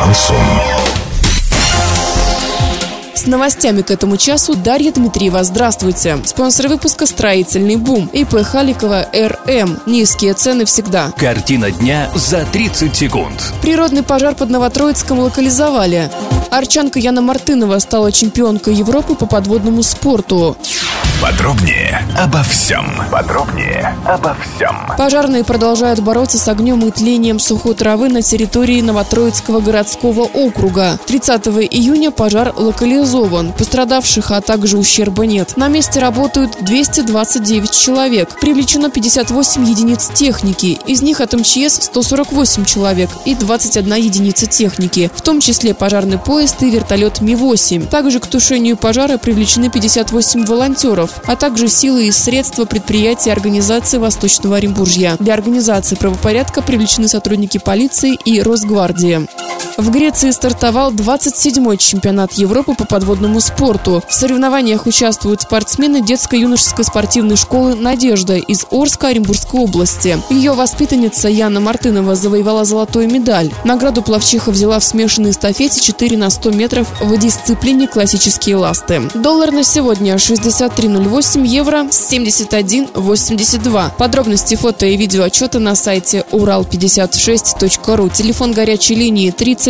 Шансон. С новостями к этому часу Дарья Дмитриева. Здравствуйте. Спонсор выпуска «Строительный бум». ИП Халикова РМ. Низкие цены всегда. Картина дня за 30 секунд. Природный пожар под Новотроицком локализовали. Арчанка Яна Мартынова стала чемпионкой Европы по подводному спорту. Подробнее обо всем. Подробнее обо всем. Пожарные продолжают бороться с огнем и тлением сухой травы на территории Новотроицкого городского округа. 30 июня пожар локализован. Пострадавших, а также ущерба нет. На месте работают 229 человек. Привлечено 58 единиц техники. Из них от МЧС 148 человек и 21 единица техники, в том числе пожарный поезд и вертолет Ми-8. Также к тушению пожара привлечены 58 волонтеров а также силы и средства предприятий и организации Восточного Оренбуржья. Для организации правопорядка привлечены сотрудники полиции и Росгвардии. В Греции стартовал 27-й чемпионат Европы по подводному спорту. В соревнованиях участвуют спортсмены детско-юношеской спортивной школы «Надежда» из Орска Оренбургской области. Ее воспитанница Яна Мартынова завоевала золотую медаль. Награду плавчиха взяла в смешанной эстафете 4 на 100 метров в дисциплине классические ласты. Доллар на сегодня 63,08 евро 71,82. Подробности фото и видео отчета на сайте урал56.ру. Телефон горячей линии 30